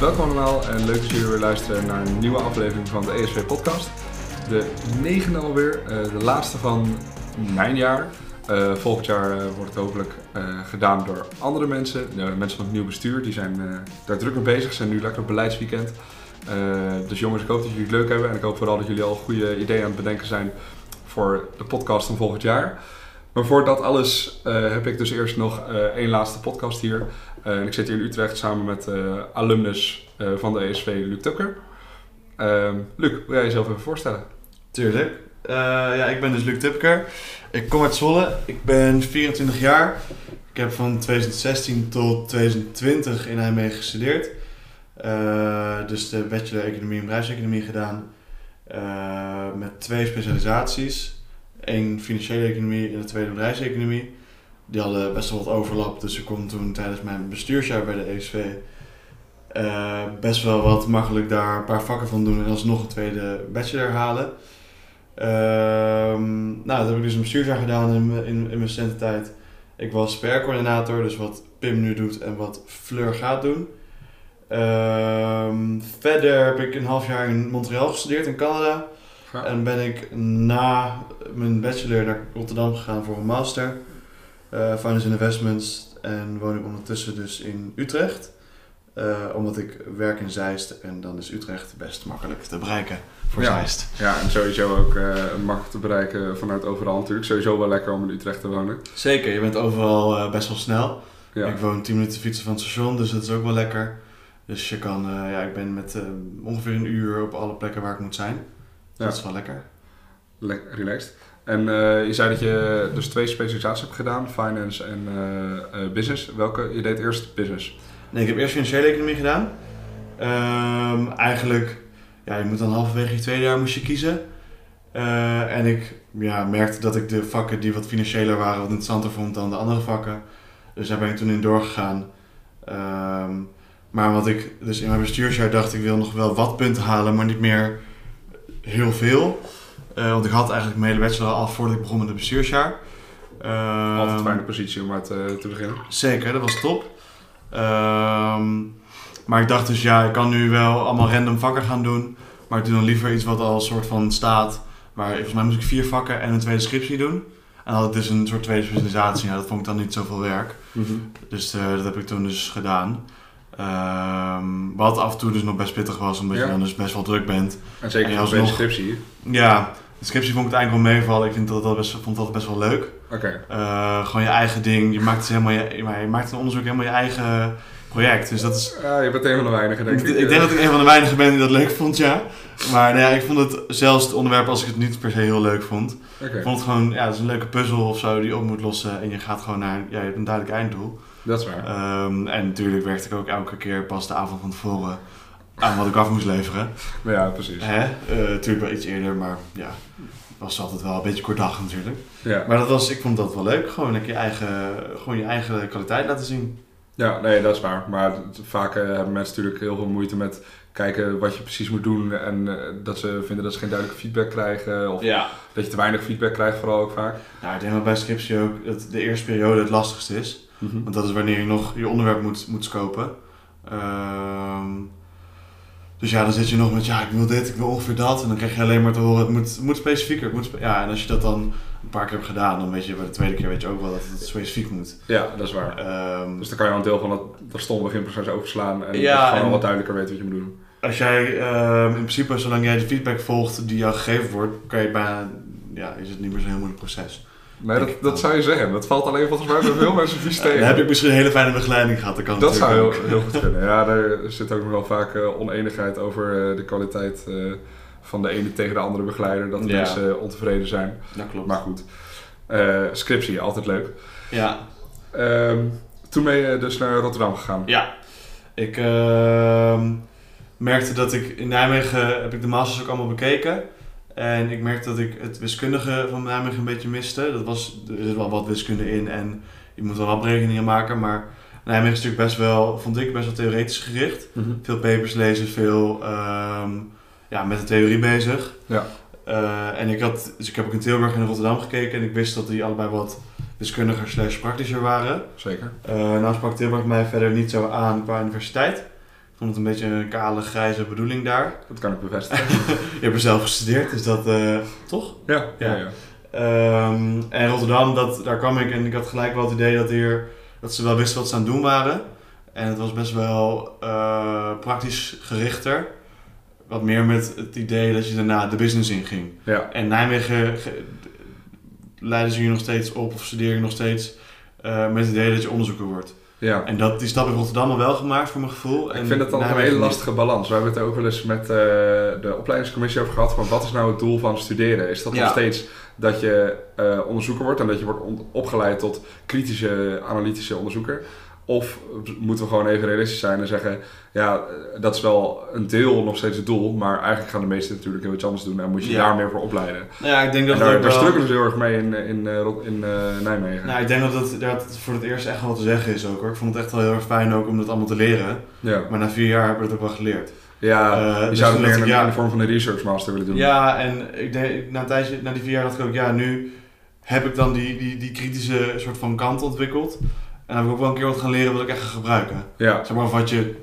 Welkom allemaal en leuk dat jullie weer luisteren naar een nieuwe aflevering van de ESV podcast. De negende alweer, eh, de laatste van mijn jaar. Eh, volgend jaar eh, wordt het hopelijk gedaan door andere mensen. Ja, mensen van het nieuw bestuur, die zijn daar druk mee bezig. Zijn nu lekker op beleidsweekend. Dus jongens, ik hoop dat jullie het leuk hebben. En ik hoop vooral dat jullie al goede ideeën aan het bedenken zijn voor de podcast van volgend jaar. Maar voor dat alles eh, heb ik dus eerst nog eh, één laatste podcast hier. Eh, ik zit hier in Utrecht samen met alumnus van de ESV, Luc Tukker. Ehm, Luc, wil jij jezelf even voorstellen? Tuurlijk. Ja, ik ben dus Luc Tipker. Ik kom uit Zwolle. Ik ben 24 jaar. Ik heb van 2016 tot 2020 in Nijmegen gestudeerd. Dus de bachelor economie en bedrijfseconomie gedaan. Met twee specialisaties. Eén financiële economie en de tweede bedrijfseconomie. Die hadden best wel wat overlap. Dus ik kon toen tijdens mijn bestuursjaar bij de ESV eh, best wel wat makkelijk daar een paar vakken van doen en alsnog een tweede bachelor halen. Ehm, nou, dat heb ik dus een bestuursjaar gedaan in, in, in mijn studententijd. Ik was PR-coördinator, dus wat Pim nu doet en wat Fleur gaat doen. Ehm, verder heb ik een half jaar in Montreal gestudeerd, in Canada. Ja. En ben ik na mijn bachelor naar Rotterdam gegaan voor een master. eh Finance and Investments. En woon ik ondertussen dus in Utrecht. Eh, omdat ik werk in Zeist en dan is Utrecht best makkelijk te bereiken voor Ja. Zeist. Ja, en sowieso ook eh, makkelijk te bereiken vanuit overal natuurlijk. Sowieso wel lekker om in Utrecht te wonen. Zeker, je bent overal best wel snel. Ja, Ik woon 10 minuten fietsen van het station, dus dat is ook wel lekker. Dus je kan, ja, ik ben met ongeveer een uur op alle plekken waar ik moet zijn. Dat is wel lekker. Le- relaxed. En eh, je zei dat je dus twee specialisaties hebt gedaan, finance en eh, eh, business. Welke? Je deed eerst business. Nee, ik heb eerst financiële economie gedaan. Ehm, eigenlijk, ja, je moet dan halverwege je tweede jaar moest je kiezen. En ik ja, merkte dat ik de vakken die wat financiëler waren wat interessanter vond dan de andere vakken. Dus daar ben ik toen in doorgegaan. Ehm, maar wat ik dus in mijn bestuursjaar dacht, ik wil nog wel wat punten halen, maar niet meer heel veel. Eh, want ik had eigenlijk mijn hele bachelor af voordat ik begon met het bestuursjaar. Altijd Ehm, een fijne positie om uit eh, te beginnen. Zeker, dat was top. Ehm, maar ik dacht dus, ja, ik kan nu wel allemaal random vakken gaan doen. Maar ik doe dan liever iets wat al een soort van staat. Maar volgens mij moest ik vier vakken en een tweede scriptie doen. En dan had ik dus een soort tweede specialisatie. Nou, dat vond ik dan niet zoveel werk. Dus eh, dat heb ik toen dus gedaan. Ehm, wat af en toe dus nog best pittig was, omdat Ja. je dan dus best wel druk bent. En zeker En als scriptie. Ja, de scriptie vond ik het eigenlijk wel meevallen. Ik vind dat, dat best, vond dat best wel leuk. Oké. Eh, gewoon je eigen ding. Je maakt, het helemaal je, je maakt een onderzoek helemaal je eigen project. Dus dat is. Ja, je bent een van de weinigen, denk Ik, ik. ik denk dat ik een van de weinigen ben die dat leuk vond, ja. Maar nou ja, ik vond het zelfs het onderwerp als ik het niet per se heel leuk vond. Ik vond het gewoon, ja, het is een leuke puzzel of zo die je op moet lossen. En je gaat gewoon naar, ja, je hebt een duidelijk einddoel. Dat is waar. Ehm, en natuurlijk werkte ik ook elke keer pas de avond van tevoren aan wat ik af moest leveren. Maar ja, precies. Hè? Eh, natuurlijk wel iets eerder, maar ja, het was altijd wel een beetje kort dag natuurlijk. Ja. Maar dat was, ik vond dat wel leuk. Gewoon lekker je eigen, gewoon je eigen kwaliteit laten zien. ja, nee, dat is waar. Maar vaak eh, hebben mensen natuurlijk heel veel moeite met kijken wat je precies moet doen. En eh, dat ze vinden dat ze geen duidelijke feedback krijgen. Of Ja. dat je te weinig feedback krijgt, vooral ook vaak. Nou, ik denk dat bij scriptie ook dat de eerste periode het lastigste is. Want dat is wanneer je nog je onderwerp moet, moet scopen. Ehm, dus ja, dan zit je nog met, ja, ik wil dit, ik wil ongeveer dat. En dan krijg je alleen maar te horen, het moet, het moet specifieker. Het moet spe- ja, en als je dat dan een paar keer hebt gedaan, dan weet je bij de tweede keer weet je ook wel dat het specifiek moet. Ja, dat is waar. Ehm, Dus dan kan je al een deel van dat, dat stomme beginproces overslaan en Ja, je gewoon en- wat duidelijker weet wat je moet doen. als jij ehm, in principe, zolang jij de feedback volgt die jou gegeven wordt, kan je bijna, ja, is het niet meer zo'n heel moeilijk proces. Nee, dat, dat zou je zeggen. Dat valt alleen volgens mij bij veel mensen vies Dan tegen. heb ik misschien een hele fijne begeleiding gehad. Dat, kan Dat zou heel, goed kunnen. Ja, daar zit ook nog wel vaak eh, oneenigheid over eh, de kwaliteit eh, van de ene tegen de andere begeleider. Dat de Ja. mensen ontevreden zijn. Dat klopt. Maar goed. Eh, scriptie, altijd leuk. Ja, Ehm, toen ben je dus naar Rotterdam gegaan. Ja, ik ehm, merkte dat ik in Nijmegen heb ik de masters ook allemaal bekeken. En ik merkte dat ik het wiskundige van Nijmegen een beetje miste. Dat was, er zit wel wat wiskunde in en je moet wel wat berekeningen maken. Maar Nijmegen is natuurlijk best wel, vond ik, best wel theoretisch gericht. Mhm. Veel papers lezen, veel ehm, ja, met de theorie bezig. Ja. Eh, en ik had, dus ik heb ook in Tilburg en in Rotterdam gekeken en ik wist dat die allebei wat wiskundiger slash praktischer waren. Zeker. Eh nou sprak Tilburg mij verder niet zo aan qua universiteit. Vond het een beetje een kale, grijze bedoeling daar. Dat kan ik bevestigen. Je hebt er zelf gestudeerd, dus dat eh, toch? ja, ja, Ja. Ehm, en Rotterdam, dat, daar kwam ik en ik had gelijk wel het idee dat, hier, dat ze wel wisten wat ze aan het doen waren. En het was best wel eh, praktisch gerichter. Wat meer met het idee dat je daarna de business in ging. ja. En Nijmegen ge- leiden ze je nog steeds op of studeer je nog steeds eh, met het idee dat je onderzoeker wordt. Ja. En dat, die stap heeft Rotterdam al wel gemaakt voor mijn gevoel. En Ik vind dat dan een hele lastige balans. We hebben het ook wel eens met eh, de opleidingscommissie over gehad. Van wat is nou het doel van studeren? Is dat Ja. nog steeds dat je eh, onderzoeker wordt en dat je wordt opgeleid tot kritische, analytische onderzoeker? Of moeten we gewoon even realistisch zijn en zeggen, ja, dat is wel een deel nog steeds het doel, maar eigenlijk gaan de meesten natuurlijk heel iets anders doen en moet je Ja. daar meer voor opleiden. Nou ja, ik denk dat En het daar, daar wel- strukkelen ze heel erg mee in, in, eh, in eh, Nijmegen. Nou, ik denk dat het, dat het voor het eerst echt wel te zeggen is ook hoor. Ik vond het echt wel heel erg fijn ook om dat allemaal te leren. ja, Maar na vier jaar heb ik het ook wel geleerd. ja Eh, je dus zou het toen meer in, ik, ja. in de vorm van een research master willen doen. Ja, en ik denk, na, tijdje, na die vier jaar dacht ik ook, ja, nu heb ik dan die, die, die kritische soort van kant ontwikkeld. En dan heb ik ook wel een keer wat gaan leren wat ik echt ga gebruiken. ja. Zeg maar of wat je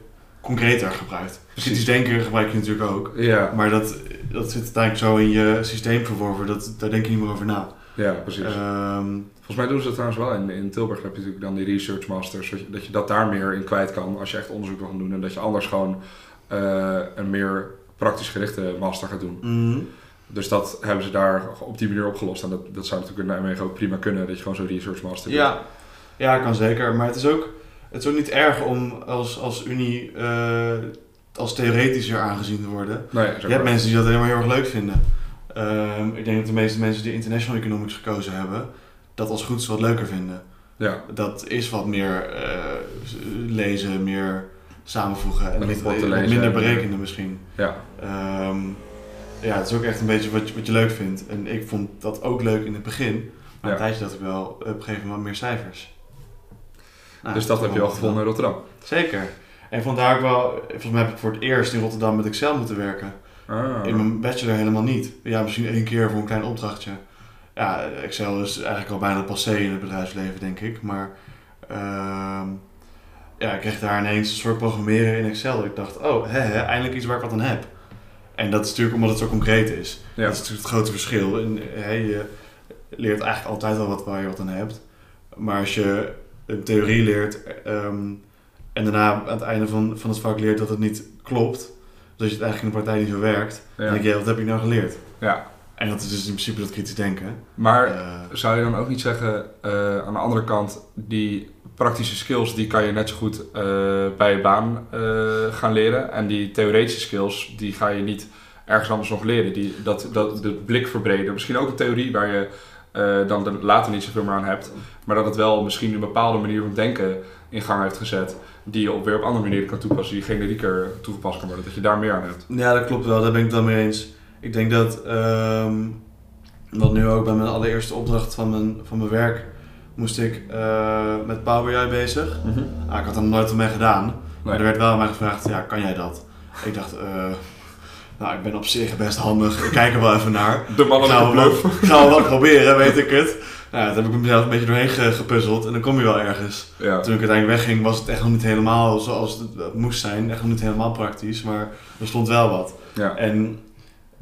concreter gebruikt. Kritisch denken gebruik je natuurlijk ook. ja. Maar dat, dat zit uiteindelijk zo in je systeem verworven, dat, daar denk je niet meer over na. Ja, precies. Ehm, Volgens mij doen ze dat trouwens wel. In, in Tilburg heb je natuurlijk dan die research masters. Dat je, dat je dat daar meer in kwijt kan als je echt onderzoek wil gaan doen. En dat je anders gewoon eh, een meer praktisch gerichte master gaat doen. mm, Dus dat hebben ze daar op die manier opgelost. En dat, dat zou natuurlijk in Nijmegen ook prima kunnen. Dat je gewoon zo'n research master doet. Ja, kan zeker. Maar het is ook, het is ook niet erg om als, als Unie eh, als theoretischer aangezien te worden. Nee, Je hebt mensen die dat helemaal heel erg leuk vinden. Ehm, ik denk dat de meeste mensen die international economics gekozen hebben, dat als goed is wat leuker vinden. Ja, Dat is wat meer eh, lezen, meer samenvoegen en wat, rapporten wat lezen minder en, berekenen misschien. ja. Ehm, ja, het is ook echt een beetje wat je, wat je leuk vindt. En ik vond dat ook leuk in het begin. Maar Ja. een tijdje dacht ik wel, op een gegeven moment meer cijfers. Nou, dus dat heb je al wel gevonden in Rotterdam. Zeker. En vandaar ook wel, volgens mij heb ik voor het eerst in Rotterdam met Excel moeten werken. Ah. In mijn bachelor helemaal niet. Ja, misschien één keer voor een klein opdrachtje. Ja, Excel is eigenlijk al bijna passé in het bedrijfsleven, denk ik. Maar ehm, ja, ik kreeg daar ineens een soort programmeren in Excel. Ik dacht, oh, hè, hè, eindelijk iets waar ik wat aan heb. En dat is natuurlijk omdat het zo concreet is. Ja. Dat is natuurlijk het grote verschil. En, hè, je leert eigenlijk altijd al wat waar je wat aan hebt. Maar als je een theorie leert ehm, en daarna aan het einde van, van het vak leert dat het niet klopt, dat je het eigenlijk in de praktijk niet zo werkt, dan Ja. denk je, wat heb ik nou geleerd? ja. En dat is dus in principe dat kritisch denken. Maar Eh, zou je dan ook niet zeggen, eh, aan de andere kant, die praktische skills, die kan je net zo goed eh, bij je baan gaan leren. En die theoretische skills, die ga je niet ergens anders nog leren. Die, dat, dat, de blik verbreden. Misschien ook een theorie waar je eh, dan de- later niet zoveel meer aan hebt. Maar dat het wel misschien een bepaalde manier van denken in gang heeft gezet. Die je op, weer op andere manieren kan toepassen. Die generieker toegepast kan worden. Dat je daar meer aan hebt. ja, dat klopt wel. Daar ben ik het wel mee eens. Ik denk dat, ehm, wat nu ook bij mijn allereerste opdracht van mijn, van mijn werk, moest ik eh, met Power BI bezig. Ah, ik had er nooit mee gedaan. Maar er werd wel aan mij gevraagd, ja, kan jij dat? Ik dacht, eh, nou, ik ben op zich best handig. Ik kijk er wel even naar. De Ik ga mannelijke wel, bluff. proberen, weet ik het. Nou, dat heb ik mezelf een beetje doorheen ge- gepuzzeld en dan kom je wel ergens. Ja. Toen ik uiteindelijk wegging was het echt nog niet helemaal zoals het, moest zijn. Echt nog niet helemaal praktisch, maar er stond wel wat. Ja. En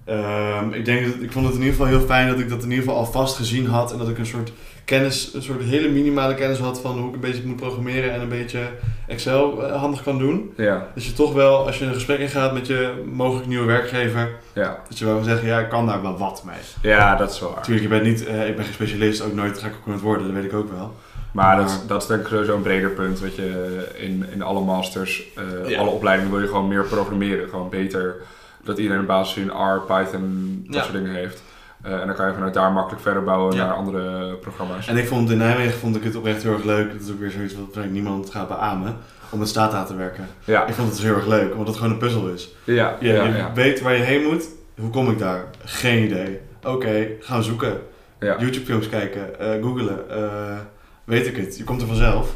ehm, ik denk dat ik vond het in ieder geval heel fijn dat ik dat in ieder geval alvast gezien had. En dat ik een soort kennis, een soort hele minimale kennis had van hoe ik een beetje moet programmeren en een beetje Excel eh, handig kan doen. Ja. Dat je toch wel, als je een gesprek ingaat met je mogelijk nieuwe werkgemgever, Ja. dat je wel kan zeggen, ja, ik kan daar wel wat mee. ja, dat is wel waar. Natuurlijk, je bent niet, eh, ik ben geen specialist, ook nooit ga ik nooit worden, dat weet ik ook wel. Maar dat, Maar- dat is denk ik sowieso een breder punt. Weet je, in, in alle masters, eh, Ja. alle opleidingen wil je gewoon meer programmeren. Gewoon beter dat iedereen een basis in R, Python, dat soort dingen heeft. Eh, en dan kan je vanuit daar makkelijk verder bouwen Ja. naar andere programma's. En ik vond in Nijmegen vond ik het oprecht heel erg leuk, dat is ook weer zoiets wat waarschijnlijk niemand gaat beamen, om met Stata te werken. Ja, Ik vond het dus heel erg leuk, omdat het gewoon een puzzel is. ja, Je, ja, je weet waar je heen moet, hoe kom ik daar? Geen idee. Oké, gaan zoeken. ja. YouTube films kijken, eh googlen, eh, weet ik het. Je komt er vanzelf.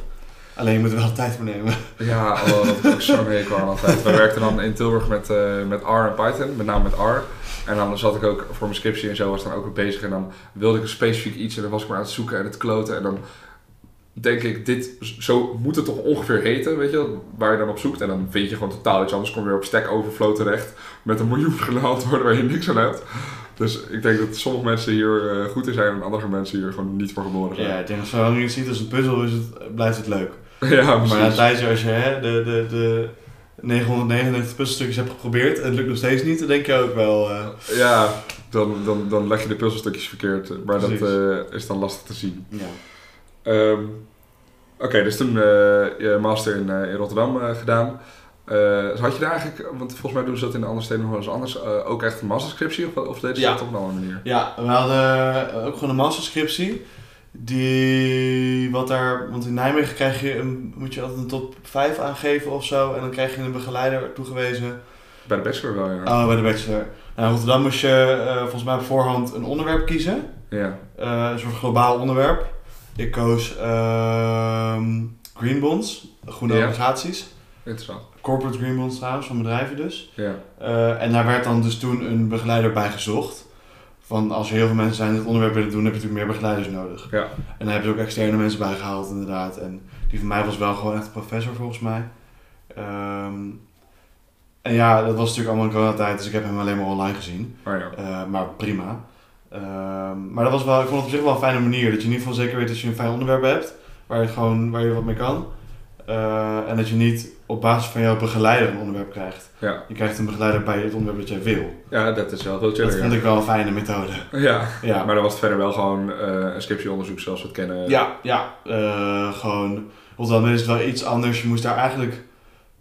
Alleen je moet er wel tijd voor nemen. Ja, oh, dat heb ik zo'n hekel aan altijd. We werkten dan in Tilburg met, eh, met R en Python, met name met R. En dan zat ik ook voor mijn scriptie en zo was dan ook weer bezig. En dan wilde ik een specifiek iets en dan was ik maar aan het zoeken en het kloten. En dan denk ik, dit, zo moet het toch ongeveer heten, weet je waar je dan op zoekt. En dan vind je gewoon totaal iets anders, kom je weer op Stack Overflow terecht met een miljoen antwoorden waar je niks aan hebt. Dus ik denk dat sommige mensen hier eh, goed in zijn en andere mensen hier gewoon niet voor geboren zijn. Ja, ik denk dat zolang je het ziet als een puzzel, is het, blijft het leuk. ja, precies. Maar na een tijdje, als je hè, de, de, de 999 puzzelstukjes hebt geprobeerd en het lukt nog steeds niet, dan denk je ook wel... eh, Ja, dan, dan, dan leg je de puzzelstukjes verkeerd, maar dat eh, is dan lastig te zien. ja. Ehm, Oké, dus toen eh, je master in, eh, in Rotterdam eh, gedaan. Eh, had je daar eigenlijk, want volgens mij doen ze dat in de andere steden nog wel eens anders, eh, ook echt een masterscriptie of, of deden ze Ja. dat op een andere manier? Ja, we hadden ook gewoon een masterscriptie. Die, wat daar, want in Nijmegen krijg je een, moet je altijd een top 5 aangeven of zo. En dan krijg je een begeleider toegewezen. Bij de bachelor wel, ja. Oh, bij de bachelor. Nou, in Rotterdam moest je eh, volgens mij op voorhand een onderwerp kiezen. Ja, Eh, een soort globaal onderwerp. Ik koos ehm, green bonds, groene Ja. obligaties. interessant. Corporate green bonds trouwens, van bedrijven dus. Ja, Eh, en daar werd dan dus toen een begeleider bij gezocht. Van als er heel veel mensen zijn die het onderwerp willen doen, heb je natuurlijk meer begeleiders nodig. ja. En daar hebben ze ook externe mensen bij gehaald inderdaad. En die van mij was wel gewoon echt een professor volgens mij. Ehm, en ja, dat was natuurlijk allemaal in coronatijd, dus ik heb hem alleen maar online gezien. Oh ja. Eh, maar prima. Ehm, maar dat was wel, ik vond het op zich wel een fijne manier. Dat je in ieder geval zeker weet dat je een fijn onderwerp hebt. Waar je, gewoon, waar je wat mee kan. Eh, en dat je niet op basis van jouw begeleider een onderwerp krijgt. Ja. Je krijgt een begeleider bij het onderwerp dat jij wil. ja, dat is wel veel Dat chiller. vond ik wel een fijne methode. Ja. Ja, maar dan was het verder wel gewoon eh, een scriptieonderzoek zoals we het kennen. ja, ja. eh, gewoon, Rotterdam is het wel iets anders. Je moest daar eigenlijk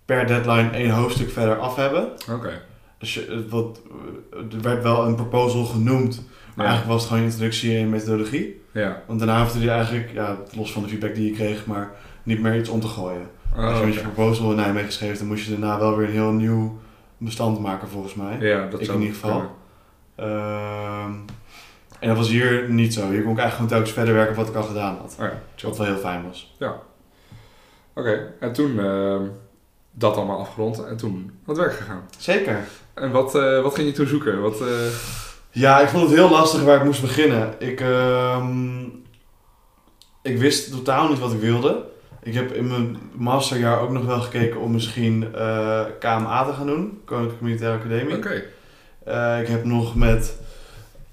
per deadline één hoofdstuk verder af hebben. Oké. Dus je, het wat, er werd wel een proposal genoemd. Maar Ja. eigenlijk was het gewoon introductie in methodologie. Ja. Want daarna hoefde je eigenlijk, ja, los van de feedback die je kreeg, maar niet meer iets om te gooien. Oh, Als je met je proposal in Nijmegen schreef, dan moest je daarna wel weer een heel nieuw bestand maken volgens mij. Ja, dat Ik in ieder geval. Ehm, en dat was hier niet zo. Hier kon ik eigenlijk gewoon telkens verder werken op wat ik al gedaan had. Oh ja. Wat wel heel fijn was. Oké, en toen ehm, dat allemaal afgerond en toen aan het werk gegaan. Zeker. En wat, eh, wat ging je toen zoeken? Wat, eh, Ja, ik vond het heel lastig waar ik moest beginnen. Ik, ehm, ik wist totaal niet wat ik wilde. Ik heb in mijn masterjaar ook nog wel gekeken om misschien eh, KMA te gaan doen, Koninklijke Militaire Academie. Oké. Eh, ik heb nog met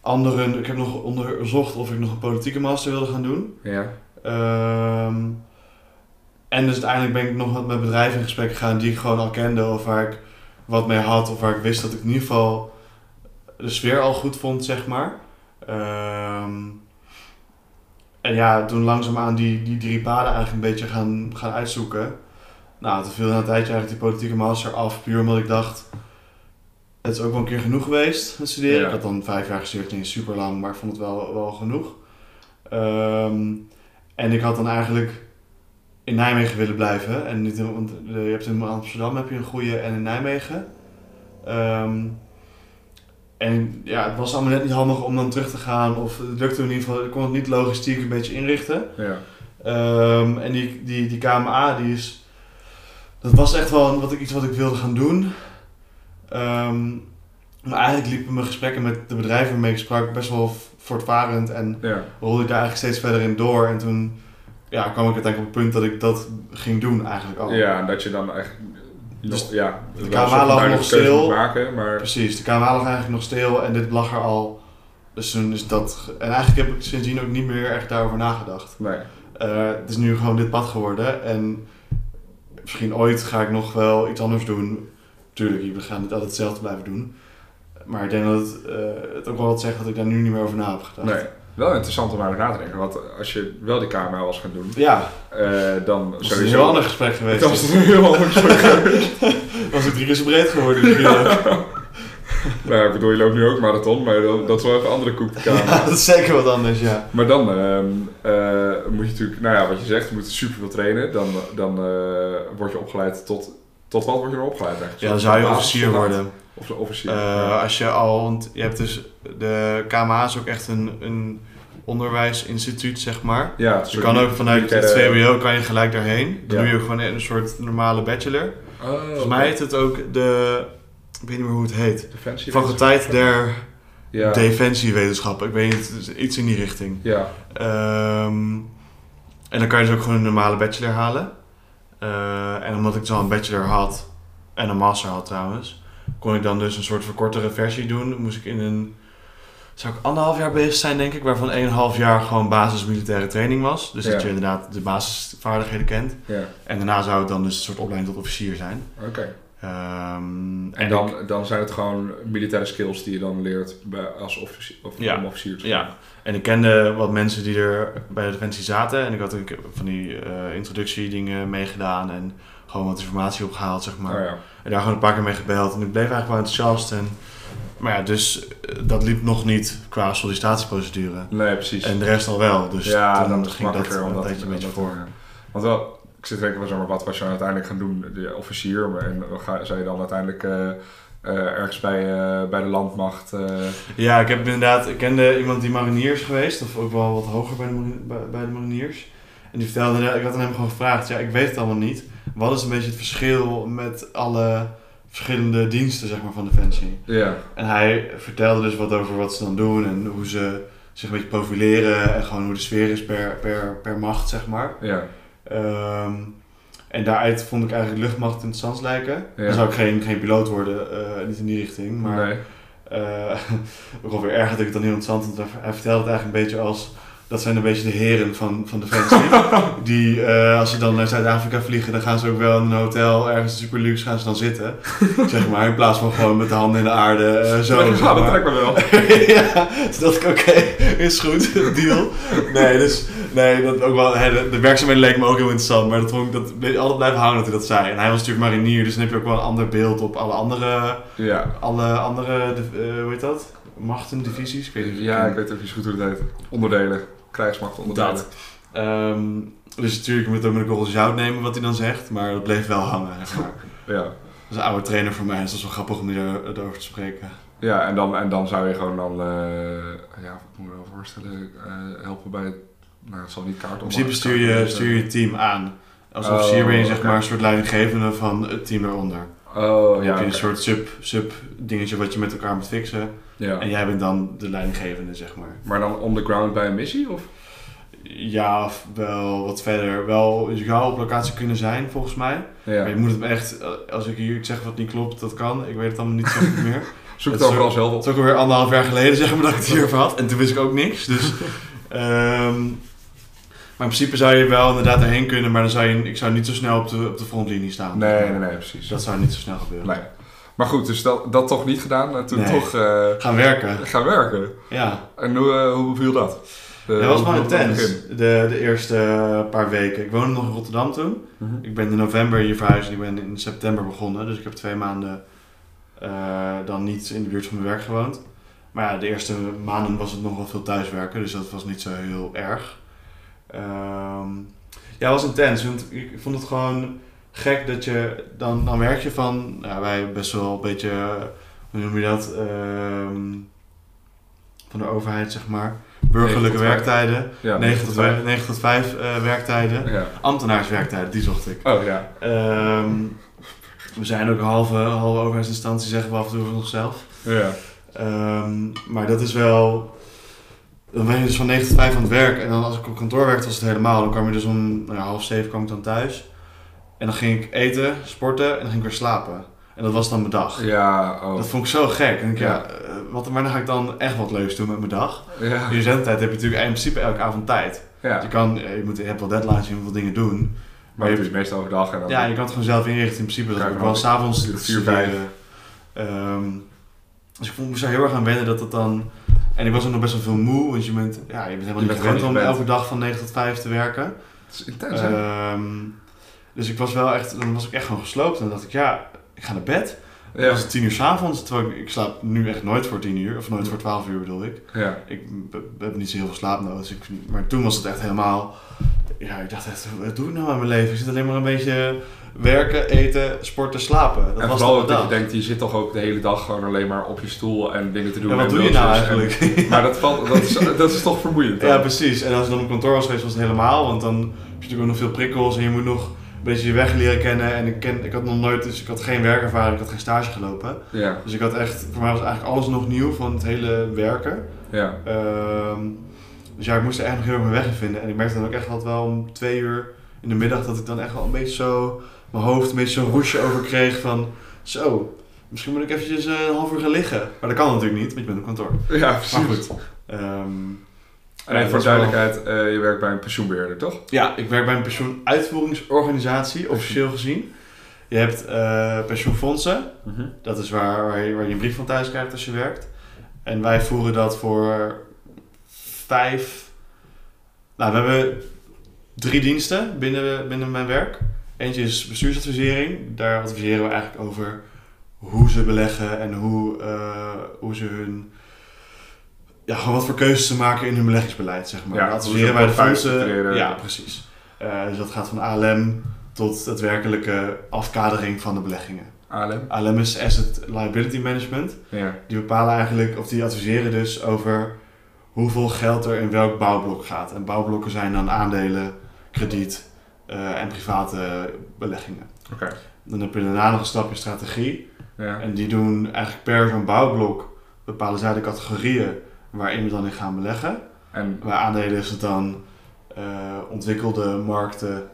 anderen, ik heb nog onderzocht of ik nog een politieke master wilde gaan doen. Ja. Ehm, en dus uiteindelijk ben ik nog wat met bedrijven in gesprek gegaan die ik gewoon al kende of waar ik wat mee had of waar ik wist dat ik in ieder geval de sfeer al goed vond, zeg maar. Ehm, en ja, toen langzaamaan die, die drie paden eigenlijk een beetje gaan, gaan uitzoeken. Nou, toen viel na een tijdje eigenlijk die politieke master af, puur omdat ik dacht, het is ook wel een keer genoeg geweest met studeren. Ja. Ik had dan vijf jaar gestudeerd, niet super lang, maar ik vond het wel, wel genoeg. Ehm, en ik had dan eigenlijk in Nijmegen willen blijven. En niet, want eh, je hebt in Amsterdam heb je een goede en in Nijmegen. Ehm, en ja, het was allemaal net niet handig om dan terug te gaan. Of het lukte in ieder geval, ik kon het niet logistiek een beetje inrichten. Ja. Ehm, en die, die, die KMA, die is... Dat was echt wel wat ik, iets wat ik wilde gaan doen. Ehm, maar eigenlijk liepen mijn gesprekken met de bedrijven waarmee ik sprak best wel voortvarend. En Ja. rolde ik daar eigenlijk steeds verder in door. En toen ja, kwam ik uiteindelijk op het punt dat ik dat ging doen eigenlijk al. ja, en dat je dan eigenlijk... Dus ja, de KMA lag nog stil. maken, maar... Precies, de KMA lag eigenlijk nog stil en dit lag er al. Dus toen is dat... En eigenlijk heb ik sindsdien ook niet meer echt daarover nagedacht. Nee. Eh, het is nu gewoon dit pad geworden. En misschien ooit ga ik nog wel iets anders doen. Tuurlijk, we gaan niet altijd hetzelfde blijven doen. Maar ik denk dat het, eh, het ook wel wat zegt dat ik daar nu niet meer over na heb gedacht. Nee. Wel interessant om over na te denken, want als je wel die camera was gaan doen, Ja, eh, dan is sowieso... een heel ander gesprek geweest. Het was een heel ander gesprek. was ik drie keer zo breed geworden. nou, ja, ik bedoel, je loopt nu ook marathon, maar dat, is wel even een andere koek de camera. ja, dat is zeker wat anders, ja. Maar dan ehm, eh, moet je natuurlijk, nou ja, wat je zegt, je moet super veel trainen. Dan, dan eh, word je opgeleid tot, tot wat word je er opgeleid eigenlijk? Ja, dan zou je officier worden. Of officier. Eh, als je al, want je hebt dus, de KMA is ook echt een, een onderwijsinstituut, zeg maar. ja, Je kan ook vanuit het VWO kan je gelijk daarheen. Dan Ja. doe je ook gewoon een soort normale bachelor. Oh, Volgens mij heet het ook de, ik weet niet meer hoe het heet. Defensie. Faculteit der ja. Defensiewetenschappen. Ik weet niet, iets in die richting. ja, Ehm, En dan kan je dus ook gewoon een normale bachelor halen. Eh, en omdat ik dus al een bachelor had, en een master had trouwens, kon ik dan dus een soort verkortere versie doen. Moest ik in een, zou ik anderhalf jaar bezig zijn denk ik, waarvan 1,5 jaar gewoon basis militaire training was. Dus Ja. dat je inderdaad de basisvaardigheden kent. Ja, En daarna zou het dan dus een soort opleiding tot officier zijn. oké. Ehm, En dan, dan zijn het gewoon militaire skills die je dan leert bij, als officier, of Ja. om officier te Ja, worden. en ik kende wat mensen die er bij de Defensie zaten. En ik had ook van die eh introductiedingen meegedaan en gewoon wat informatie opgehaald, zeg maar. Oh ja. En daar gewoon een paar keer mee gebeld. En ik bleef eigenlijk wel enthousiast. En, maar ja, dus eh, dat liep nog niet qua sollicitatieprocedure. Nee, precies. En de rest al wel. Dus ja, toen dan ging dat een tijdje een beetje voor. Want wel, ik zit te denken, zeg maar, wat was je uiteindelijk gaan doen? De officier, maar en ga, zou je dan uiteindelijk eh, eh, ergens bij, eh, bij de landmacht... eh, Ja, ik heb inderdaad, ik kende iemand die marinier is geweest, of ook wel wat hoger bij de, bij de mariniers. En die vertelde, ik had aan hem gewoon gevraagd, ja, ik weet het allemaal niet. Wat is een beetje het verschil met alle verschillende diensten, zeg maar, van Defensie? ja, En hij vertelde dus wat over wat ze dan doen en hoe ze zich een beetje profileren en gewoon hoe de sfeer is per, per, per macht, zeg maar. ja, Ehm, en daaruit vond ik eigenlijk luchtmacht interessant lijken. Ja. Dan zou ik geen, geen piloot worden, eh, niet in die richting, maar... nee. Eh, ook alweer erg dat ik het dan heel interessant vond. Hij vertelde het eigenlijk een beetje als... Dat zijn een beetje de heren van, van Defensie. die, eh, als ze dan naar Zuid-Afrika vliegen, dan gaan ze ook wel in een hotel, ergens super luxe, gaan ze dan zitten. zeg maar, in plaats van gewoon met de handen in de aarde, eh, zo. Ja, zeg dat maar. trekt me wel. ja, dus dacht ik, oké, is goed, deal. Nee, dus, nee, dat ook wel, hè, de, de werkzaamheden leek me ook heel interessant, maar dat vond ik, dat altijd blijven hangen dat hij dat zei. En hij was natuurlijk marinier, dus dan heb je ook wel een ander beeld op alle andere, Ja. alle andere, de- eh, hoe heet dat? Machten, divisies? Ik weet niet. ja, ik weet zo goed hoe het heet. Onderdelen. Krijgsmacht onderdelen. Dat. Ehm, dus natuurlijk moet je het ook met een korrel zout nemen wat hij dan zegt, maar dat bleef wel hangen. Ja. Dat is een oude trainer voor mij, dus dat is wel grappig om erover te spreken. Ja, en dan, en dan zou je gewoon dan, eh, ja, wat moet ik me wel voorstellen, eh, helpen bij, het- nou het zal niet kaart In principe stuur je, stuur je team aan. Als Oh, officier ben je zeg maar een soort leidinggevende van het team daaronder. Oh, ja. heb je een soort sub, sub dingetje wat je met elkaar moet fixen. Ja. En jij bent dan de leidinggevende, zeg maar. Maar dan on the ground bij een missie? Of? Ja, of wel wat verder. Wel, je zou op locatie kunnen zijn, volgens mij. Ja. Maar je moet het echt, als ik hier ik zeg wat niet klopt, dat kan. Ik weet het allemaal niet zo goed meer. Zoek het Het overal zelf Het op. is ook alweer anderhalf jaar geleden, zeg maar, dat ik het hierover had. En toen wist ik ook niks. Dus, ehm, maar in principe zou je wel inderdaad erheen kunnen, maar dan zou je, ik zou niet zo snel op de, op de frontlinie staan. Nee, nee, nee, precies. Dus dat zou niet zo snel gebeuren. Nee. Maar goed, dus dat, dat toch niet gedaan en toen Nee. toch eh, Gaan werken. gaan werken. Ja. En hoe, eh, hoe beviel dat? Dat was wel intens, de, de eerste paar weken. Ik woonde nog in Rotterdam toen. Mhm. Ik ben in november hier verhuisd en ik ben in september begonnen. Dus ik heb twee maanden eh, dan niet in de buurt van mijn werk gewoond. Maar ja, de eerste maanden was het nog wel veel thuiswerken, dus dat was niet zo heel erg. Ehm, ja, het was intens, want ik vond het gewoon gek dat je, dan, dan werk je van, nou, wij best wel een beetje, hoe noem je dat, Ehm, van de overheid zeg maar, burgerlijke werktijden, Ja, 9 tot 5, 9 tot 5 eh, werktijden, Ja. ambtenaarswerktijden, die zocht ik. Oh ja. Ehm, we zijn ook een halve, halve overheidsinstantie, zeggen we af en toe van onszelf. Ja. Ehm, maar dat is wel. Dan ben je dus van 9 tot 5 aan het werk. En dan als ik op kantoor werkte, was het helemaal. Dan kwam je dus om nou half 7 kwam ik dan thuis. En dan ging ik eten, sporten en dan ging ik weer slapen. En dat was dan mijn dag. Ja, oh. Dat vond ik zo gek. En ik, ja. Ja. eh, wat, maar dan ga ik dan echt wat leuks doen met mijn dag. Ja. In je zendtijd heb je natuurlijk in principe elke avond tijd. Ja. Je, kan, eh, je, moet, je hebt wel deadlines, je moet wel dingen doen. Maar je doet het meestal overdag en dan... Ja, je kan het gewoon zelf inrichten in principe. Dat ik wel s'avonds vier, vier, vijf. Ehm dus ik vond- moest er heel erg aan wennen dat het dan... En ik was ook nog best wel veel moe, want je bent, ja, je bent helemaal Je niet gewend om elke dag van 9 tot 5 te werken. Het is intens, hè? Dus ik was wel echt, dan was ik echt gewoon gesloopt. En dan dacht ik, ja, ik ga naar bed. Dan ja. was het 10 uur s'avonds, terwijl ik, ik slaap nu echt nooit voor 10 uur. Of nooit voor 12 uur bedoel ik. Ja. Ik heb niet zo heel veel slaap nodig. Dus ik, maar toen was het echt helemaal... Ja, ik dacht echt, wat doe ik nou aan mijn leven? Ik zit alleen maar een beetje werken, eten, sporten, slapen. Dat en was vooral dat je denkt, je zit toch ook de hele dag gewoon alleen maar op je stoel en dingen te doen. Ja, wat en doe je nou en- eigenlijk? Maar dat, valt, dat, is, dat is toch vermoeiend dan? Ja, precies. En als je dan op kantoor was geweest, was het helemaal. Want dan heb je natuurlijk ook nog veel prikkels en je moet nog beetje je weg leren kennen. En ik, ken, ik had nog nooit, dus ik had geen werkervaring, ik had geen stage gelopen. Ja, Dus ik had echt, voor mij was eigenlijk alles nog nieuw van het hele werken. ja. Ehm, Dus ja, ik moest er echt nog heel erg mijn weg in vinden. En ik merkte dan ook echt wel om twee uur in de middag dat ik dan echt wel een beetje zo mijn hoofd een beetje zo'n roesje over kreeg van zo, misschien moet ik eventjes eh, een half uur gaan liggen. Maar dat kan natuurlijk niet, want je bent op kantoor. Ja, precies. Maar goed. Ehm, En even voor wel- duidelijkheid, eh, je werkt bij een pensioenbeheerder, toch? Ja, ik werk bij een pensioenuitvoeringsorganisatie, officieel gezien. Je hebt eh, pensioenfondsen, dat is waar, waar, je, waar je een brief van thuis krijgt als je werkt. En wij voeren dat voor vijf. Nou, we hebben drie diensten binnen, binnen mijn werk. Eentje is bestuursadvisering. Daar adviseren we eigenlijk over hoe ze beleggen en hoe, eh, hoe ze hun. Ja, gewoon wat voor keuzes ze maken in hun beleggingsbeleid, zeg maar. Ja, hoe adviseren wij de fondsen. structureren. Ja, precies. Eh, dus dat gaat van ALM tot daadwerkelijke afkadering van de beleggingen. ALM? ALM is Asset Liability Management. Ja. Die bepalen eigenlijk, of die adviseren dus over hoeveel geld er in welk bouwblok gaat. En bouwblokken zijn dan aandelen, krediet eh, en private beleggingen. Oké. Dan heb je daarna nog een stapje strategie. Ja. En die doen eigenlijk per zo'n bouwblok bepalen zij de categorieën waarin we dan in gaan beleggen. En Bij aandelen is het dan eh, ontwikkelde markten,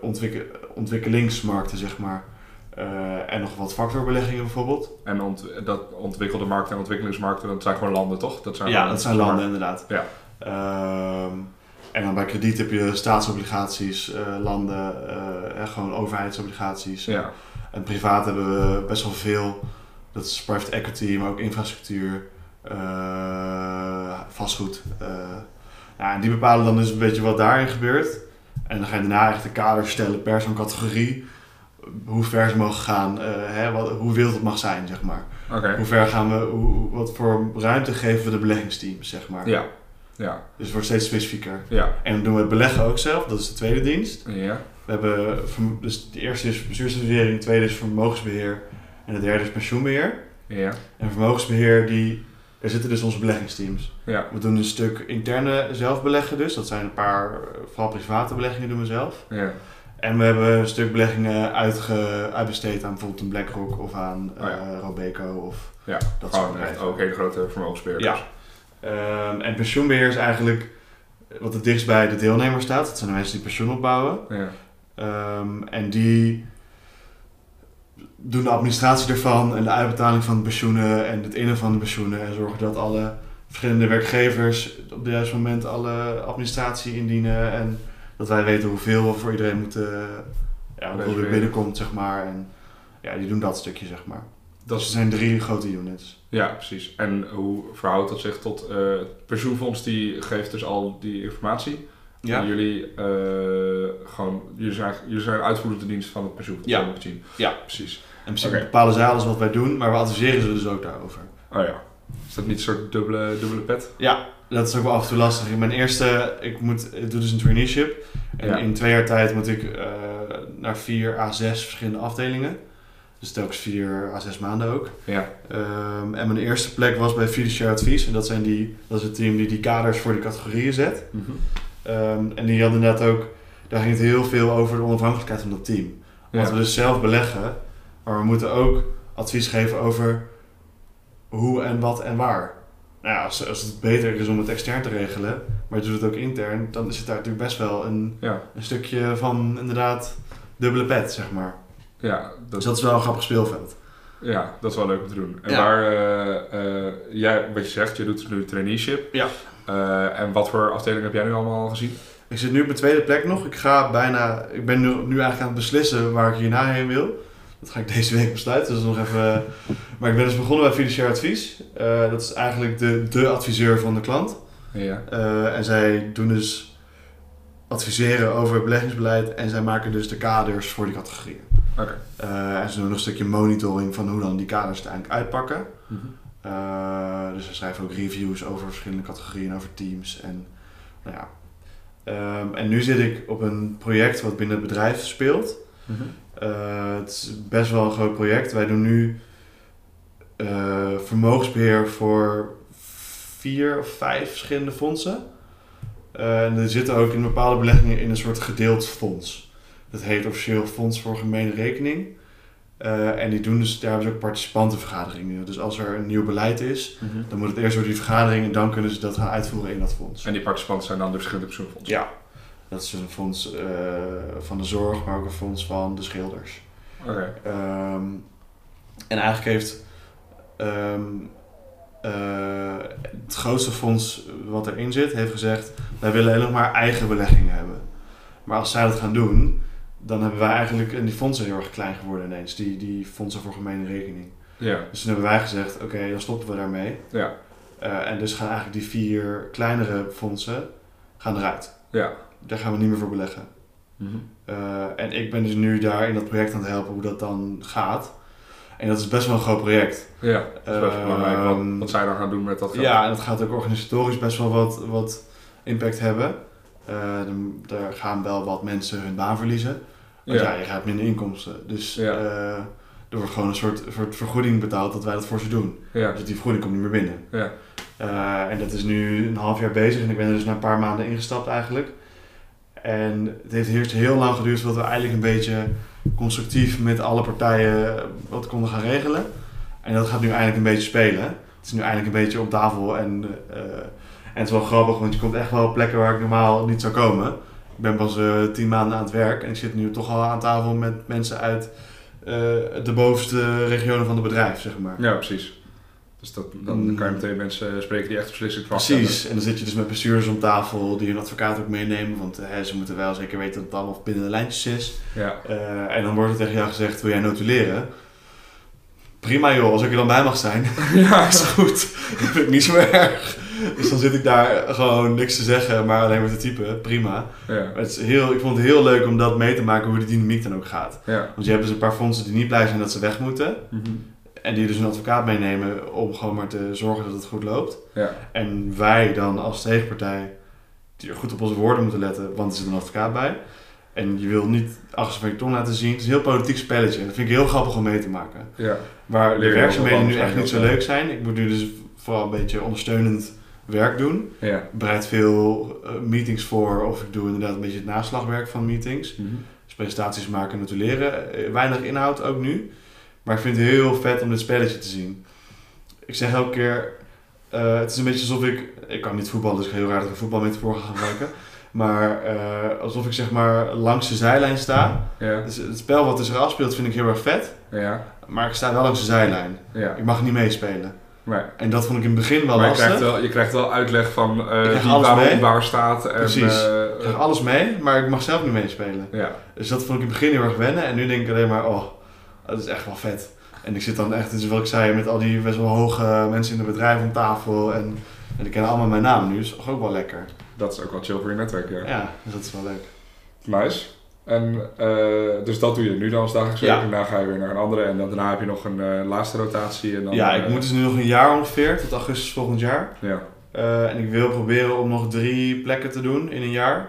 ontwikkel- ontwikkelingsmarkten zeg maar. Eh, en nog wat factorbeleggingen bijvoorbeeld. En ont dat ontwikkelde markten en ontwikkelingsmarkten, dat zijn gewoon landen, toch? Dat zijn Ja, dat zijn landen inderdaad. Ja. Ehm, en dan bij krediet heb je staatsobligaties, landen, eh, en gewoon overheidsobligaties. Ja, En privaat hebben we best wel veel. Dat is private equity, maar ook infrastructuur, vastgoed. eh. ja, en die bepalen dan dus een beetje wat daarin gebeurt. En dan ga je daarna echt de kaders stellen per zo'n categorie. Hoe ver ze mogen gaan, eh, hè, wat, hoe wild het mag zijn, zeg maar. oké. Hoe ver gaan we, hoe, wat voor ruimte geven we de beleggingsteams, zeg maar. Ja. Ja. Dus het wordt steeds specifieker. Ja. En dan doen we het beleggen ook zelf, dat is de tweede dienst. Ja. We hebben, dus de eerste is bestuursadvisering, de tweede is vermogensbeheer en de derde is pensioenbeheer. Ja. En vermogensbeheer, die, daar zitten dus onze beleggingsteams. Ja. We doen een stuk interne zelfbeleggen dus, dat zijn een paar, eh, vooral private beleggingen doen we zelf. Ja. En we hebben een stuk beleggingen uitge, uitbesteed aan bijvoorbeeld een BlackRock of aan Oh ja. eh, Robeco of Ja. dat soort Gewoon echt bedrijven. ook hele grote vermogensbeheerders. Ja. Ehm, en pensioenbeheer is eigenlijk wat het dichtst bij de deelnemer staat. Dat zijn de mensen die pensioen opbouwen. Ja. Ehm, en die doen de administratie ervan en de uitbetaling van de pensioenen en het innen van de pensioenen. En zorgen dat alle verschillende werkgevers op het juiste moment alle administratie indienen. En dat wij weten hoeveel we voor iedereen moeten, ja, hoeveel er binnenkomt, zeg maar. En ja, die doen dat stukje, zeg maar. Dat Dus zijn drie grote units. ja, precies. En hoe verhoudt dat zich tot eh, het pensioenfonds? Die geeft dus al die informatie. En jullie, eh, gewoon, jullie zijn, jullie zijn uitvoerende dienst van het pensioenfonds. Ja. Ja. Precies. In principe bepalen zij alles wat wij doen, maar we adviseren ze dus ook daarover. Oh ja. Is dat niet een soort dubbele, dubbele pet? Ja, dat is ook wel af en toe lastig. In mijn eerste, ik, moet, ik doe dus een traineeship. En Ja. in twee jaar tijd moet ik eh, naar vier à zes verschillende afdelingen. Dus telkens vier à zes maanden ook. Ja. Ehm, en mijn eerste plek was bij Fiduciair Advies. En dat, zijn die, dat is het team die die kaders voor die categorieën zet. Ehm, en die hadden inderdaad ook, daar ging het heel veel over de onafhankelijkheid van dat team. Want we dus zelf beleggen, maar we moeten ook advies geven over hoe en wat en waar. Nou ja, als, als het beter is om het extern te regelen, maar je doet het ook intern, dan zit daar natuurlijk best wel een, Ja. een stukje van inderdaad dubbele pet, zeg maar. Ja, Dus dat, dat is wel een grappig speelveld. ja, dat is wel leuk om te doen. En Ja. waar, eh, eh, jij, wat je zegt, je doet nu traineeship. Ja. Eh, en wat voor afdelingen heb jij nu allemaal al gezien? Ik zit nu op mijn tweede plek nog. Ik ga bijna, ik ben nu, nu eigenlijk aan het beslissen waar ik hierna heen wil. Dat ga ik deze week besluiten, dus nog even. Maar ik ben dus begonnen bij Fiduciair Advies. Eh, dat is eigenlijk de, de adviseur van de klant. Ja. Eh, en zij doen dus adviseren over het beleggingsbeleid en zij maken dus de kaders voor die categorieën. Oké. Eh, en ze doen nog een stukje monitoring van hoe dan die kaders uiteindelijk uitpakken. Eh, dus ze schrijven ook reviews over verschillende categorieën, over teams en nou ja. Ehm, en nu zit ik op een project wat binnen het bedrijf speelt. Eh, het is best wel een groot project. Wij doen nu eh, vermogensbeheer voor vier of vijf verschillende fondsen. Eh, en er zitten ook in bepaalde beleggingen in een soort gedeeld fonds. Dat heet officieel Fonds voor Gemene Rekening. Eh, en die doen dus, daar hebben ze ook participantenvergaderingen. Dus als er een nieuw beleid is, dan moet het eerst door die vergadering en dan kunnen ze dat gaan uitvoeren in dat fonds. En die participanten zijn dan de verschillende pensioenfondsen? Ja, dat is een fonds eh, van de zorg, maar ook een fonds van de schilders. Ehm, en eigenlijk heeft ehm, eh, het grootste fonds wat erin zit, heeft gezegd, wij willen alleen nog maar eigen beleggingen hebben. Maar als zij dat gaan doen, dan hebben wij eigenlijk, en die fondsen zijn heel erg klein geworden ineens, die, die fondsen voor gemene rekening. Ja. Dus toen hebben wij gezegd, oké, dan stoppen we daarmee. Ja. Eh, en dus gaan eigenlijk die vier kleinere fondsen gaan eruit. Ja. Daar gaan we niet meer voor beleggen. Mhm. Eh, en ik ben dus nu daar in dat project aan het helpen hoe dat dan gaat. En dat is best wel een groot project. Ja, dat is best wel belangrijk wat, Ehm, wat zij dan gaan doen met dat geld. Ja, en dat gaat ook organisatorisch best wel wat, wat impact hebben. Eh, dan- daar gaan wel wat mensen hun baan verliezen. Want ja, Ja. je gaat minder inkomsten. Dus Ja. eh, er wordt gewoon een soort, soort vergoeding betaald dat wij dat voor ze doen. Ja. Dus die vergoeding komt niet meer binnen. Ja. Eh, en dat is nu een half jaar bezig en ik ben er dus na een paar maanden ingestapt eigenlijk. En het heeft eerst heel lang geduurd voordat we eigenlijk een beetje constructief met alle partijen wat konden gaan regelen. En dat gaat nu eindelijk een beetje spelen. Het is nu eindelijk een beetje op tafel en, eh, en het is wel grappig, want je komt echt wel op plekken waar ik normaal niet zou komen. Ik ben pas eh, tien maanden aan het werk en ik zit nu toch al aan tafel met mensen uit eh, de bovenste regionen van het bedrijf, zeg maar. ja, precies. Dus dat, dan Mm. kan je meteen mensen spreken die echt beslissing vast Precies, en dan zit je dus met bestuurders om tafel die hun advocaat ook meenemen, want eh, ze moeten wel zeker weten dat het allemaal binnen de lijntjes is. Ja. Eh, en dan wordt er tegen jou gezegd, wil jij notuleren? Prima joh, als ik er dan bij mag zijn. Ja, is goed. Dat vind ik niet zo erg. Dus dan zit ik daar gewoon niks te zeggen, maar alleen maar te typen. Prima. Ja. Het is heel, ik vond het heel leuk om dat mee te maken hoe de dynamiek dan ook gaat. Ja. Want je hebt dus een paar fondsen die niet blij zijn dat ze weg moeten. Mhm. En die dus een advocaat meenemen om gewoon maar te zorgen dat het goed loopt. Ja. En wij dan als tegenpartij die er goed op onze woorden moeten letten, want er zit een advocaat bij. En je wil niet achter van je tong laten zien. Het is een heel politiek spelletje. En dat vind ik heel grappig om mee te maken. Ja. Waar de werkzaamheden nu echt niet zo leuk zijn. Ik moet nu dus vooral een beetje ondersteunend werk doen. Ja. Ik bereid veel eh, meetings voor of ik doe inderdaad een beetje het naslagwerk van meetings. Mhm. Dus presentaties maken en notuleren. Eh, Weinig inhoud ook nu. Maar ik vind het heel vet om dit spelletje te zien. Ik zeg elke keer, eh, het is een beetje alsof ik, ik kan niet voetballen, dus ik ga heel raar dat ik een voetbalmetafoor ga gebruiken. Maar eh, alsof ik zeg maar langs de zijlijn sta. Ja. Dus het spel wat tussen afspeelt vind ik heel erg vet. Ja. Maar ik sta wel langs de zijlijn. Ja. Ik mag niet meespelen. Maar, En dat vond ik in het begin wel maar je, lastig. krijgt wel, je krijgt wel uitleg van krijg wie waarom waar staat. En, Precies. Ik krijg alles mee, maar ik mag zelf niet meespelen. ja. Dus dat vond ik in het begin heel erg wennen. En nu denk ik alleen maar, oh, dat is echt wel vet. En ik zit dan echt, dus wat ik zei, met al die best wel hoge mensen in het bedrijf om tafel. En, en die kennen allemaal mijn naam nu, dus is ook wel lekker. Dat is ook wel chill voor je netwerk, ja. Ja, dus dat is wel leuk. Nice. En eh, dus dat doe je nu dan als dagelijks werk. Ja. En daarna ga je weer naar een andere. En dan, daarna heb je nog een eh, laatste rotatie. En dan, ja, ik eh, moet dus nu nog een jaar ongeveer, tot augustus volgend jaar. Ja. En ik wil proberen om nog drie plekken te doen in een jaar.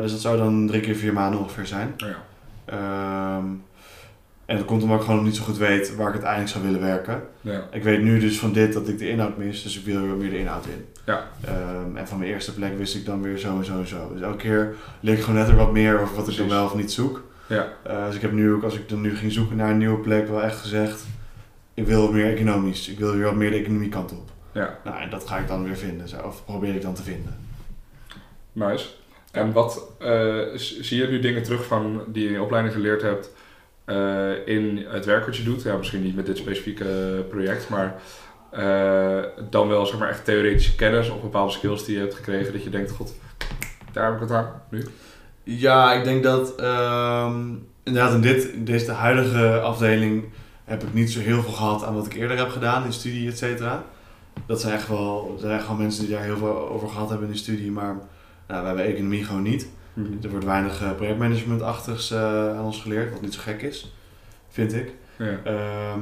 Dus dat zou dan drie keer vier maanden ongeveer zijn. Ja. Ehm, en dat komt omdat ik gewoon niet zo goed weet waar ik uiteindelijk zou willen werken. Ja. Ik weet nu dus van dit dat ik de inhoud mis, dus ik wil er meer de inhoud in. Ja. Ehm, en van mijn eerste plek wist ik dan weer zo en zo en zo. Dus elke keer leer ik gewoon net er wat meer over wat ik dan wel of niet zoek. Ja. Eh, dus ik heb nu ook, als ik dan nu ging zoeken naar een nieuwe plek, wel echt gezegd, ik wil meer economisch. Ik wil weer wat meer de economie kant op. Ja. Nou, en dat ga ik dan weer vinden, zo, of probeer ik dan te vinden. Nice. En wat eh, zie je nu dingen terug van die je in je opleiding geleerd hebt eh, in het werk wat je doet? Ja, misschien niet met dit specifieke project, maar eh, dan wel zeg maar echt theoretische kennis of bepaalde skills die je hebt gekregen dat je denkt, god, daar heb ik het aan nu. Ja, ik denk dat ehm, inderdaad in, dit, deze huidige afdeling heb ik niet zo heel veel gehad aan wat ik eerder heb gedaan in studie, et cetera. Dat zijn echt wel, zijn mensen die daar heel veel over gehad hebben in de studie, maar nou, we hebben economie gewoon niet. Er wordt weinig eh, projectmanagementachtigs eh, aan ons geleerd, wat niet zo gek is, vind ik. Ja. Ehm,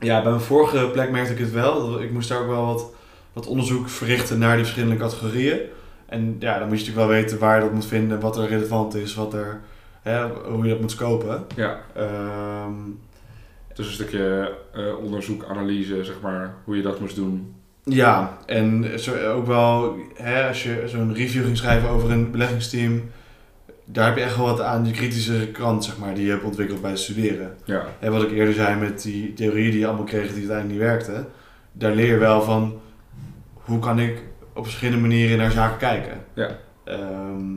ja, bij mijn vorige plek merkte ik het wel. Ik moest daar ook wel wat, wat onderzoek verrichten naar die verschillende categorieën. En ja, dan moet je natuurlijk wel weten waar je dat moet vinden, wat er relevant is, wat er, hè, hoe je dat moet scopen. ja. Ehm, Dus een stukje eh, onderzoek, analyse, zeg maar, hoe je dat moest doen. Ja, en zo, ook wel, hè, als je zo'n review ging schrijven over een beleggingsteam, daar heb je echt wel wat aan die kritische krant, zeg maar, die je hebt ontwikkeld bij het studeren. Ja, En wat ik eerder zei met die theorieën die je allemaal kreeg die uiteindelijk niet werkten, daar leer je wel van hoe kan ik op verschillende manieren naar zaken kijken. Ja. Ehm,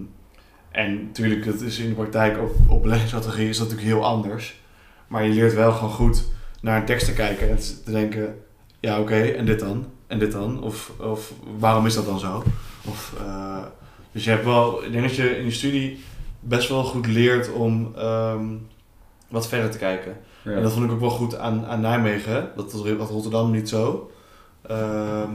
en natuurlijk, dat is in de praktijk op, op beleggingsstrategie is dat natuurlijk heel anders. Maar je leert wel gewoon goed naar een tekst te kijken en te denken, ja oké, en dit dan? En dit dan? Of, of waarom is dat dan zo? Of, eh, dus je hebt wel, ik denk dat je in je studie best wel goed leert om ehm, wat verder te kijken. ja. En dat vond ik ook wel goed aan, aan Nijmegen. Dat was Rotterdam niet zo. Ehm,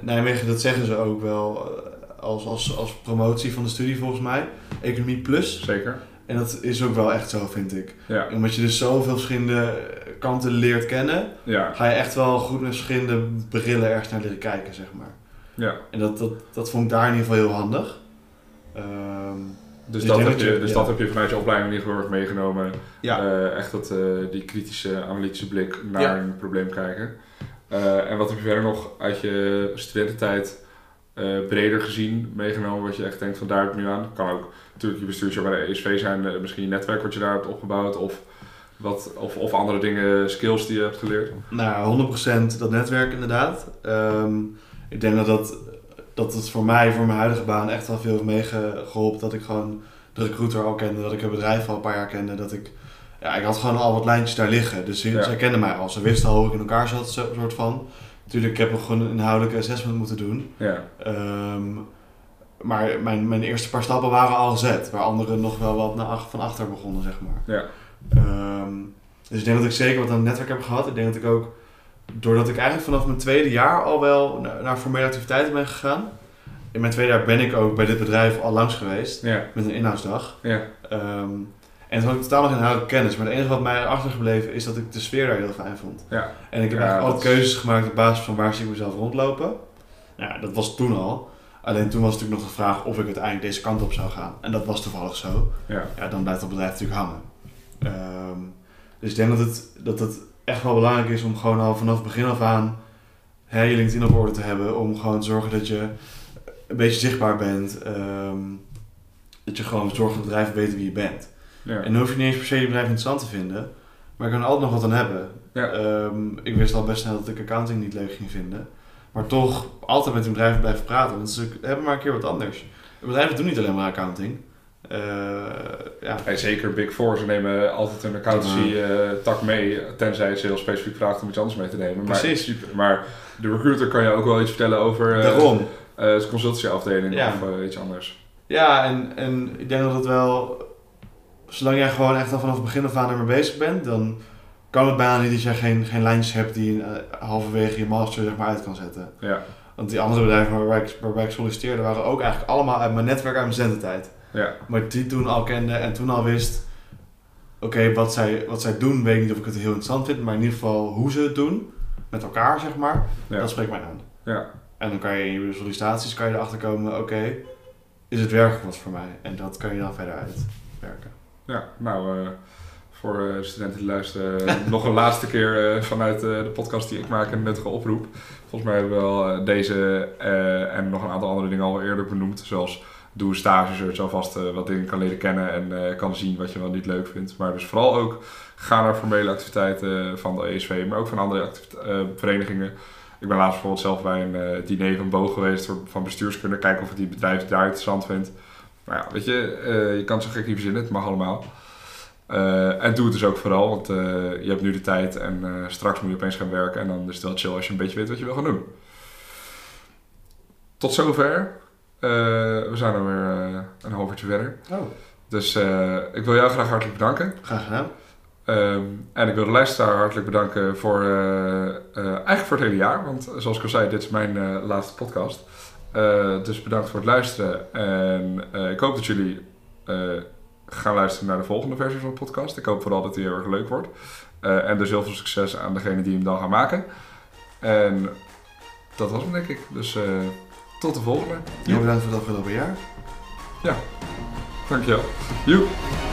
Nijmegen, dat zeggen ze ook wel eh, als, als, als promotie van de studie volgens mij. Economie plus. zeker. En dat is ook wel echt zo, vind ik. Ja, Omdat je dus zoveel verschillende kanten leert kennen, ja, ga je echt wel goed met verschillende brillen ergens naar leren kijken, zeg maar. ja. En dat, dat, dat vond ik daar in ieder geval heel handig. Ehm, Dus, Ik dat heb, dat je, dus ja. dat heb je vanuit je opleiding geval heel erg meegenomen. ja, Eh, echt dat, eh, die kritische, analytische blik naar Ja. een probleem kijken. Eh, en wat heb je verder nog uit je studententijd eh, breder gezien meegenomen? Wat je echt denkt van daar heb ik nu aan. Kan ook natuurlijk je bestuursjaar bij de ESV zijn. eh, misschien je netwerk wat je daar hebt opgebouwd. Of, wat, of, of andere dingen, skills die je hebt geleerd. Nou, 100% dat netwerk inderdaad. Ehm, ik denk dat, dat, dat het voor mij, voor mijn huidige baan, echt wel veel heeft meegeholpen. Dat ik gewoon de recruiter al kende, dat ik het bedrijf al een paar jaar kende. Dat ik, ja, ik had gewoon al wat lijntjes daar liggen. Dus ze- Ja. zij kenden mij al. Ze wisten al hoe ik in elkaar zat, soort van. Natuurlijk, ik heb nog gewoon een inhoudelijke assessment moeten doen. Ja, Ehm, maar mijn, mijn eerste paar stappen waren al gezet. Waar anderen nog wel wat naar, van achter begonnen, zeg maar. ja, Ehm, dus ik denk dat ik zeker wat aan het netwerk heb gehad. Ik denk dat ik ook, doordat ik eigenlijk vanaf mijn tweede jaar al wel naar, naar formele activiteiten ben gegaan. In mijn tweede jaar ben ik ook bij dit bedrijf al langs geweest. ja, Met een inhoudsdag. ja, Ehm, en toen had ik totaal nog geen inhoudelijke kennis. Maar het enige wat mij achtergebleven is dat ik de sfeer daar heel fijn vond. ja, En ik heb Ja, eigenlijk altijd keuzes gemaakt op basis van waar zie ik mezelf rondlopen. Ja, dat was toen al. Alleen toen was natuurlijk nog de vraag of ik uiteindelijk deze kant op zou gaan. En dat was toevallig zo. ja, Ja, dan blijft dat bedrijf natuurlijk hangen. Ehm, dus ik denk dat het, dat het echt wel belangrijk is om gewoon al vanaf het begin af aan hè, je LinkedIn op orde te hebben. Om gewoon te zorgen dat je een beetje zichtbaar bent. ehm, dat je gewoon zorgt dat bedrijven weten wie je bent. ja. En dan hoef je niet eens per se die bedrijf interessant te vinden. Maar je kan er altijd nog wat aan hebben. Ja. Ehm, ik wist al best snel dat ik accounting niet leuk ging vinden. Maar toch altijd met die bedrijven blijven praten. Want ze hebben maar een keer wat anders. Bedrijven doen niet alleen maar accounting. Eh, ja. En zeker Big Four, ze nemen altijd een accountancy eh, mee, tenzij ze heel specifiek vraagt om iets anders mee te nemen. Maar, Precies. maar de recruiter kan je ook wel iets vertellen over eh Daarom. de consultancyafdeling Ja. of iets anders. Ja, en, en ik denk dat het wel... Zolang jij gewoon echt al vanaf het begin af aan ermee bezig bent, dan kan het bijna niet dat jij geen, geen lijntjes hebt die je eh, halverwege je master zeg maar uit kan zetten. Ja, Want die andere bedrijven waarbij ik, waarbij ik solliciteerde waren ook eigenlijk allemaal uit mijn netwerk uit mijn studententijd. ja, Maar die toen al kende en toen al wist, oké, wat, zij, wat zij doen, weet ik niet of ik het heel interessant vind, maar in ieder geval hoe ze het doen, met elkaar zeg maar, ja, dat spreekt mij aan. ja, En dan kan je in je sollicitaties kan je erachter komen, oké, is het werkelijk wat voor mij? En dat kan je dan verder uitwerken. ja. Nou, eh, voor eh, studenten die luisteren, nog een laatste keer eh, vanuit eh, de podcast die ik maak een nuttige oproep. Volgens mij hebben we wel deze en nog een aantal andere dingen al eerder benoemd, zoals doe een stage, zodat je alvast wat dingen kan leren kennen en kan zien wat je wel niet leuk vindt. Maar dus vooral ook ga naar formele activiteiten van de ESV, maar ook van andere verenigingen. Ik ben laatst bijvoorbeeld zelf bij een diner van Boog geweest van bestuurskunde. Kijken of het die bedrijf daar interessant vindt. Maar ja, weet je, je kan zo gek niet verzinnen. Het mag allemaal. Eh, en doe het dus ook vooral, want eh, je hebt nu de tijd en eh, straks moet je opeens gaan werken. En dan is het wel chill als je een beetje weet wat je wil gaan doen. Tot zover. We zijn alweer uh, een half uurtje verder. Oh, Dus ik wil jou graag hartelijk bedanken. graag gedaan. Ehm, en ik wil de luisteraar hartelijk bedanken voor, eigenlijk voor het hele jaar. Want zoals ik al zei, dit is mijn laatste podcast. Dus bedankt voor het luisteren. En ik hoop dat jullie gaan luisteren naar de volgende versie van de podcast. Ik hoop vooral dat die heel erg leuk wordt. Eh, en dus heel veel succes aan degene die hem dan gaan maken. En dat was hem denk ik. Dus eh, tot de volgende. Heel bedankt voor het afgelopen jaar. Dankjewel. Joep.